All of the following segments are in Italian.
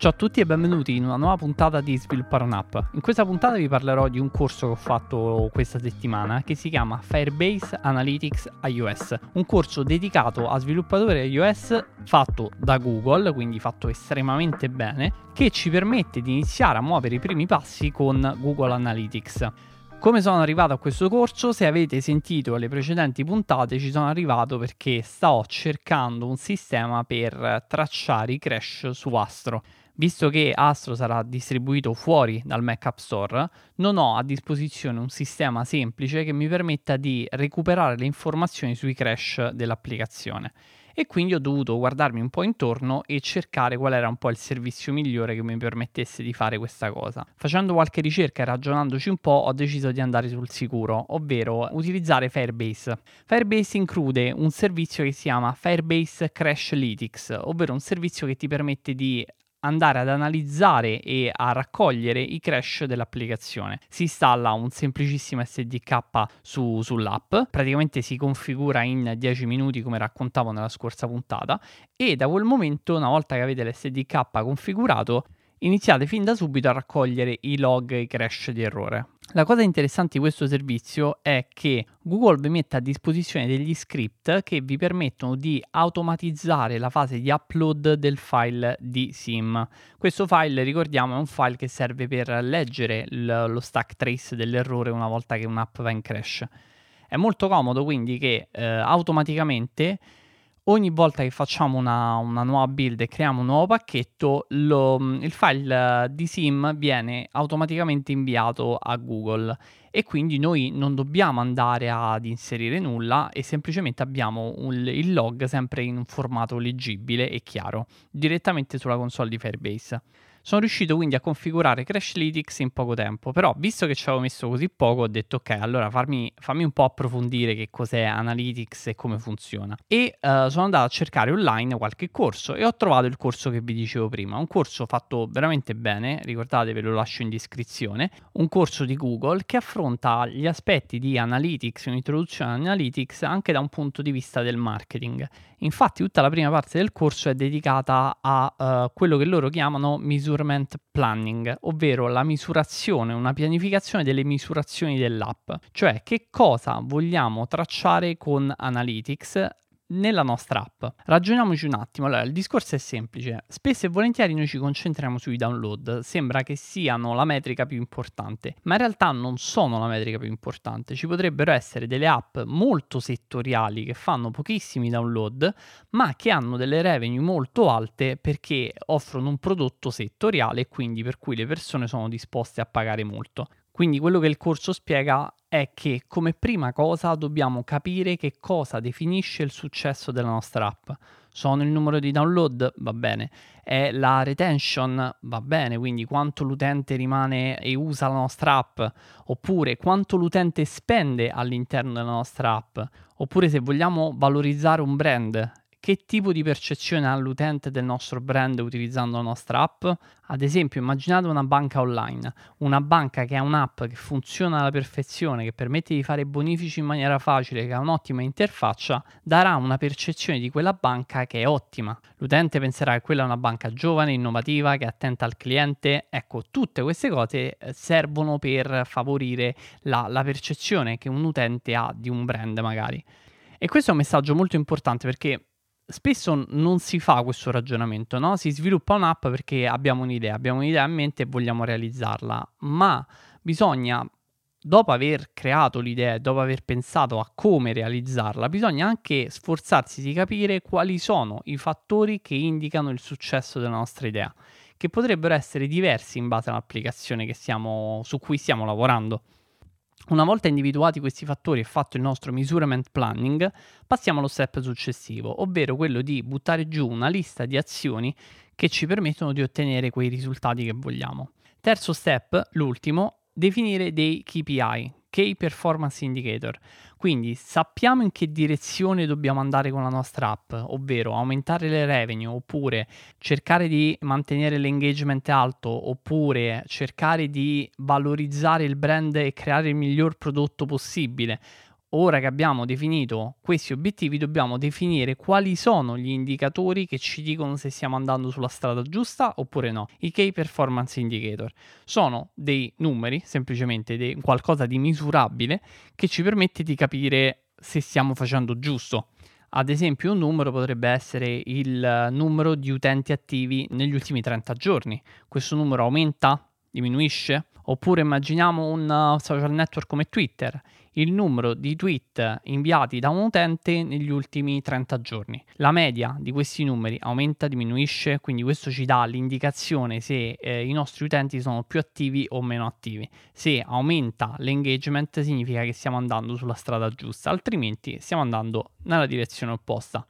Ciao a tutti e benvenuti in una nuova puntata di Sviluppare un'app. In questa puntata vi parlerò di un corso che ho fatto questa settimana che si chiama Firebase Analytics iOS, un corso dedicato a sviluppatori iOS fatto da Google, quindi fatto estremamente bene, che ci permette di iniziare a muovere i primi passi con Google Analytics. Come sono arrivato a questo corso? Se avete sentito le precedenti puntate, ci sono arrivato perché sto cercando un sistema per tracciare i crash su Astro. Visto che Astro sarà distribuito fuori dal Mac App Store, non ho a disposizione un sistema semplice che mi permetta di recuperare le informazioni sui crash dell'applicazione. E quindi ho dovuto guardarmi un po' intorno e cercare qual era un po' il servizio migliore che mi permettesse di fare questa cosa. Facendo qualche ricerca e ragionandoci un po', ho deciso di andare sul sicuro, ovvero utilizzare Firebase. Firebase include un servizio che si chiama Firebase Crash Lytics, ovvero un servizio che ti permette di andare ad analizzare e a raccogliere i crash dell'applicazione. Si installa un semplicissimo SDK su, sull'app, praticamente si configura in 10 minuti come raccontavo nella scorsa puntata e da quel momento, una volta che avete l'SDK configurato, iniziate fin da subito a raccogliere i log e i crash di errore. La cosa interessante di questo servizio è che Google vi mette a disposizione degli script che vi permettono di automatizzare la fase di upload del file di SIM. Questo file, ricordiamo, è un file che serve per leggere lo stack trace dell'errore una volta che un'app va in crash. È molto comodo quindi che eh, automaticamente ogni volta che facciamo una, una, nuova build e creiamo un nuovo pacchetto, lo, il file di SIM viene automaticamente inviato a Google e quindi noi non dobbiamo andare ad inserire nulla e semplicemente abbiamo un, il log sempre in un formato leggibile e chiaro direttamente sulla console di Firebase. Sono riuscito quindi a configurare Crashlytics in poco tempo, però visto che ci avevo messo così poco ho detto ok, allora farmi, fammi un po' approfondire che cos'è Analytics e come funziona. E uh, sono andato a cercare online qualche corso e ho trovato il corso che vi dicevo prima, un corso fatto veramente bene, ricordate ve lo lascio in descrizione, un corso di Google che affronta gli aspetti di Analytics, un'introduzione a Analytics anche da un punto di vista del marketing. Infatti tutta la prima parte del corso è dedicata a uh, quello che loro chiamano measurement planning, ovvero la misurazione, una pianificazione delle misurazioni dell'app, cioè che cosa vogliamo tracciare con Analytics nella nostra app. Ragioniamoci un attimo. Allora, il discorso è semplice. Spesso e volentieri noi ci concentriamo sui download. Sembra che siano la metrica più importante, ma in realtà non sono la metrica più importante. Ci potrebbero essere delle app molto settoriali che fanno pochissimi download, ma che hanno delle revenue molto alte perché offrono un prodotto settoriale e quindi per cui le persone sono disposte a pagare molto. Quindi quello che il corso spiega è che come prima cosa dobbiamo capire che cosa definisce il successo della nostra app. Sono il numero di download? Va bene. È la retention? Va bene, quindi quanto l'utente rimane e usa la nostra app, oppure quanto l'utente spende all'interno della nostra app, oppure se vogliamo valorizzare un brand, che tipo di percezione ha l'utente del nostro brand utilizzando la nostra app? Ad esempio, immaginate una banca online, una banca che ha un'app che funziona alla perfezione, che permette di fare bonifici in maniera facile, che ha un'ottima interfaccia, darà una percezione di quella banca che è ottima. L'utente penserà che quella è una banca giovane, innovativa, che è attenta al cliente. Ecco, tutte queste cose eh, servono per favorire la, la percezione che un utente ha di un brand magari. E questo è un messaggio molto importante perché spesso non si fa questo ragionamento, no? Si sviluppa un'app perché abbiamo un'idea, abbiamo un'idea in mente e vogliamo realizzarla, ma bisogna, dopo aver creato l'idea e dopo aver pensato a come realizzarla, bisogna anche sforzarsi di capire quali sono i fattori che indicano il successo della nostra idea, che potrebbero essere diversi in base all'applicazione stiamo, su cui stiamo lavorando. Una volta individuati questi fattori e fatto il nostro measurement planning, passiamo allo step successivo, ovvero quello di buttare giù una lista di azioni che ci permettono di ottenere quei risultati che vogliamo. Terzo step, l'ultimo, definire dei KPI, Key Performance Indicator. Quindi sappiamo in che direzione dobbiamo andare con la nostra app, ovvero aumentare le revenue, oppure cercare di mantenere l'engagement alto, oppure cercare di valorizzare il brand e creare il miglior prodotto possibile ora che abbiamo definito questi obiettivi, dobbiamo definire quali sono gli indicatori che ci dicono se stiamo andando sulla strada giusta oppure no. I Key Performance Indicator sono dei numeri, semplicemente dei, qualcosa di misurabile che ci permette di capire se stiamo facendo giusto. Ad esempio, un numero potrebbe essere il numero di utenti attivi negli ultimi 30 giorni. Questo numero aumenta? Diminuisce? Oppure immaginiamo un uh, social network come Twitter il numero di tweet inviati da un utente negli ultimi 30 giorni. La media di questi numeri aumenta, diminuisce, quindi questo ci dà l'indicazione se eh, i nostri utenti sono più attivi o meno attivi. Se aumenta l'engagement significa che stiamo andando sulla strada giusta, altrimenti stiamo andando nella direzione opposta.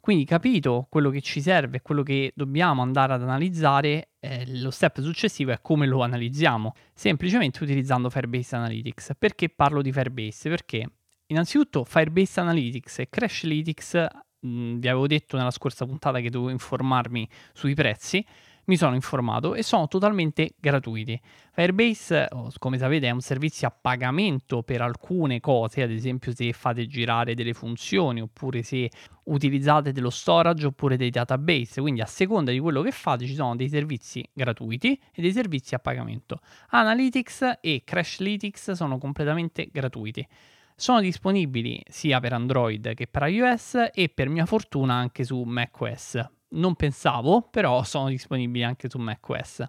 Quindi capito quello che ci serve, quello che dobbiamo andare ad analizzare, eh, lo step successivo è come lo analizziamo, semplicemente utilizzando Firebase Analytics. Perché parlo di Firebase? Perché innanzitutto Firebase Analytics e Crashlytics, mh, vi avevo detto nella scorsa puntata che dovevo informarmi sui prezzi, mi sono informato e sono totalmente gratuiti. Firebase, come sapete, è un servizio a pagamento per alcune cose, ad esempio se fate girare delle funzioni oppure se utilizzate dello storage oppure dei database, quindi a seconda di quello che fate ci sono dei servizi gratuiti e dei servizi a pagamento. Analytics e Crashlytics sono completamente gratuiti. Sono disponibili sia per Android che per iOS e per mia fortuna anche su macOS non pensavo, però sono disponibili anche su macOS.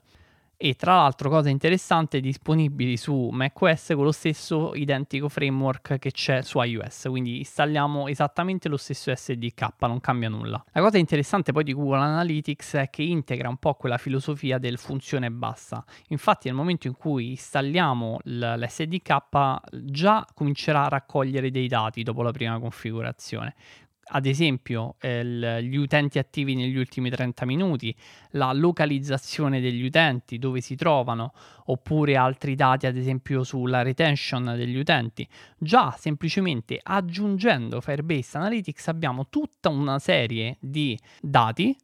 E tra l'altro, cosa interessante, disponibili su macOS con lo stesso identico framework che c'è su iOS, quindi installiamo esattamente lo stesso SDK, non cambia nulla. La cosa interessante poi di Google Analytics è che integra un po' quella filosofia del funzione bassa. Infatti, nel momento in cui installiamo l'SDK, già comincerà a raccogliere dei dati dopo la prima configurazione ad esempio eh, gli utenti attivi negli ultimi 30 minuti, la localizzazione degli utenti, dove si trovano, oppure altri dati, ad esempio sulla retention degli utenti. Già semplicemente aggiungendo Firebase Analytics abbiamo tutta una serie di dati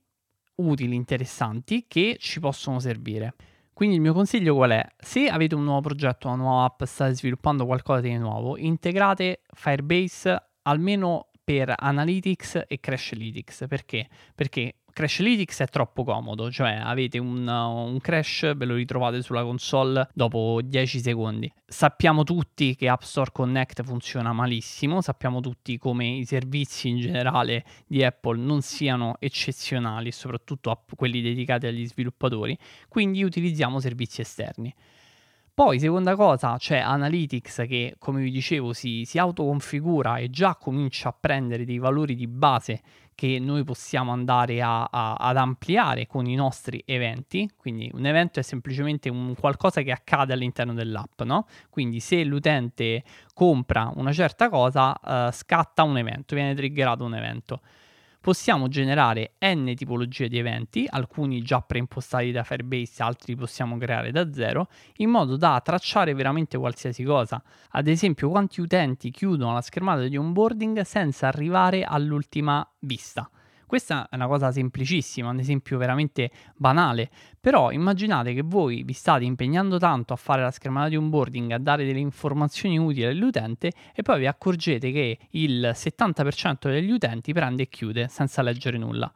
utili, interessanti, che ci possono servire. Quindi il mio consiglio qual è? Se avete un nuovo progetto, una nuova app, state sviluppando qualcosa di nuovo, integrate Firebase almeno per Analytics e Crashlytics. Perché? Perché Crashlytics è troppo comodo, cioè avete un, un, crash, ve lo ritrovate sulla console dopo 10 secondi. Sappiamo tutti che App Store Connect funziona malissimo, sappiamo tutti come i servizi in generale di Apple non siano eccezionali, soprattutto quelli dedicati agli sviluppatori, quindi utilizziamo servizi esterni. Poi, seconda cosa, c'è Analytics che, come vi dicevo, si, si autoconfigura e già comincia a prendere dei valori di base che noi possiamo andare a, a, ad ampliare con i nostri eventi. Quindi un evento è semplicemente un qualcosa che accade all'interno dell'app, no? Quindi se l'utente compra una certa cosa, uh, scatta un evento, viene triggerato un evento possiamo generare n tipologie di eventi, alcuni già preimpostati da Firebase, altri possiamo creare da zero, in modo da tracciare veramente qualsiasi cosa. Ad esempio, quanti utenti chiudono la schermata di onboarding senza arrivare all'ultima vista. Questa è una cosa semplicissima, un esempio veramente banale, però immaginate che voi vi state impegnando tanto a fare la schermata di onboarding, a dare delle informazioni utili all'utente e poi vi accorgete che il 70% degli utenti prende e chiude senza leggere nulla.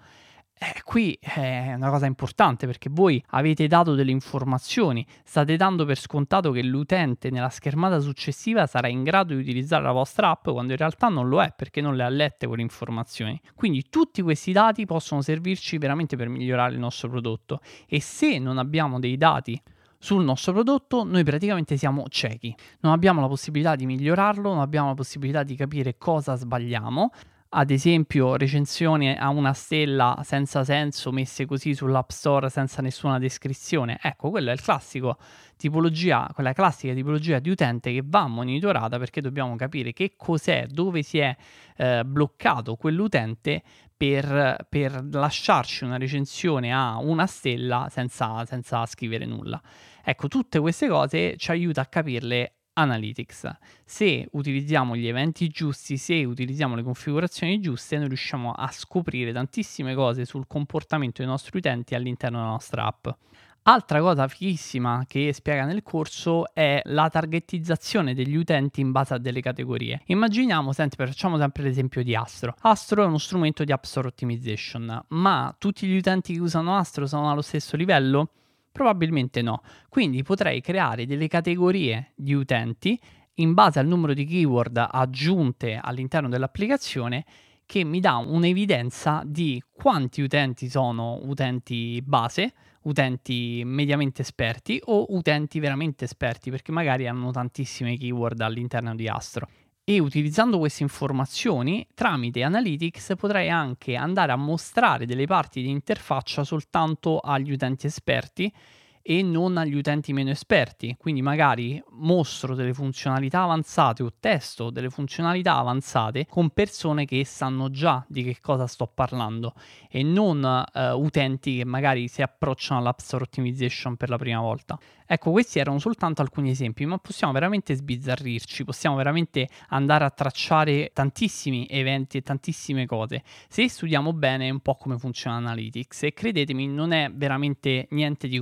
Eh, qui è una cosa importante perché voi avete dato delle informazioni, state dando per scontato che l'utente nella schermata successiva sarà in grado di utilizzare la vostra app quando in realtà non lo è perché non le ha lette quelle informazioni. Quindi tutti questi dati possono servirci veramente per migliorare il nostro prodotto. E se non abbiamo dei dati sul nostro prodotto noi praticamente siamo ciechi, non abbiamo la possibilità di migliorarlo, non abbiamo la possibilità di capire cosa sbagliamo, ad esempio recensioni a una stella senza senso messe così sull'App Store senza nessuna descrizione. Ecco, quello è il classico tipologia, quella classica tipologia di utente che va monitorata perché dobbiamo capire che cos'è, dove si è eh, bloccato quell'utente per, per, lasciarci una recensione a una stella senza, senza scrivere nulla. Ecco, tutte queste cose ci aiuta a capirle Analytics. Se utilizziamo gli eventi giusti, se utilizziamo le configurazioni giuste, noi riusciamo a scoprire tantissime cose sul comportamento dei nostri utenti all'interno della nostra app. Altra cosa fighissima che spiega nel corso è la targetizzazione degli utenti in base a delle categorie. Immaginiamo, sempre, facciamo sempre l'esempio di Astro. Astro è uno strumento di App Store Optimization, ma tutti gli utenti che usano Astro sono allo stesso livello? Probabilmente no. Quindi potrei creare delle categorie di utenti in base al numero di keyword aggiunte all'interno dell'applicazione che mi dà un'evidenza di quanti utenti sono utenti base, utenti mediamente esperti o utenti veramente esperti, perché magari hanno tantissime keyword all'interno di Astro. E utilizzando queste informazioni, tramite Analytics potrei anche andare a mostrare delle parti di interfaccia soltanto agli utenti esperti e non agli utenti meno esperti. Quindi magari mostro delle funzionalità avanzate o testo delle funzionalità avanzate con persone che sanno già di che cosa sto parlando e non uh, utenti che magari si approcciano all'App Store Optimization per la prima volta. Ecco, questi erano soltanto alcuni esempi, ma possiamo veramente sbizzarrirci, possiamo veramente andare a tracciare tantissimi eventi e tantissime cose. Se studiamo bene un po' come funziona Analytics e credetemi non è veramente niente di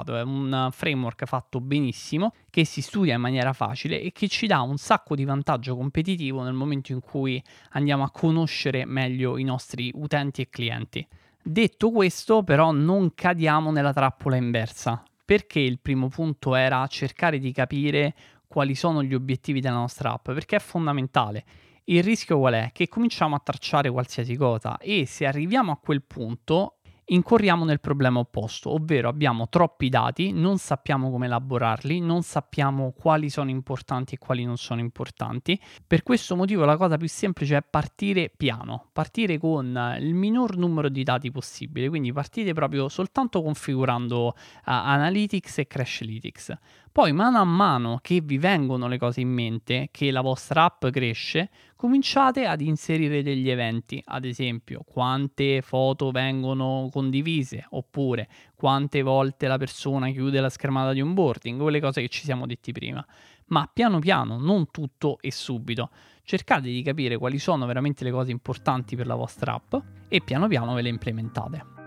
complicato, è un framework fatto benissimo che si studia in maniera facile e che ci dà un sacco di vantaggio competitivo nel momento in cui andiamo a conoscere meglio i nostri utenti e clienti. Detto questo, però, non cadiamo nella trappola inversa, perché il primo punto era cercare di capire quali sono gli obiettivi della nostra app, perché è fondamentale. Il rischio qual è? Che cominciamo a tracciare qualsiasi cosa e se arriviamo a quel punto incorriamo nel problema opposto, ovvero abbiamo troppi dati, non sappiamo come elaborarli, non sappiamo quali sono importanti e quali non sono importanti. Per questo motivo la cosa più semplice è partire piano, partire con il minor numero di dati possibile, quindi partite proprio soltanto configurando uh, Analytics e Crashlytics. Poi mano a mano che vi vengono le cose in mente, che la vostra app cresce, cominciate ad inserire degli eventi, ad esempio quante foto vengono condivise, oppure quante volte la persona chiude la schermata di onboarding, quelle cose che ci siamo detti prima. Ma piano piano, non tutto e subito. Cercate di capire quali sono veramente le cose importanti per la vostra app e piano piano ve le implementate.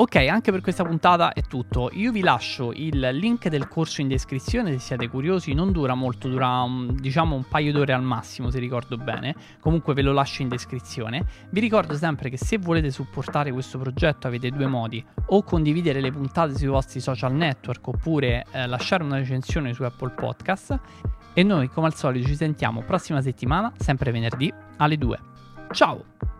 Ok, anche per questa puntata è tutto. Io vi lascio il link del corso in descrizione se siete curiosi. Non dura molto, dura un, diciamo un paio d'ore al massimo, se ricordo bene. Comunque ve lo lascio in descrizione. Vi ricordo sempre che se volete supportare questo progetto avete due modi: o condividere le puntate sui vostri social network oppure eh, lasciare una recensione su Apple Podcast. E noi, come al solito, ci sentiamo prossima settimana, sempre venerdì alle 2. Ciao!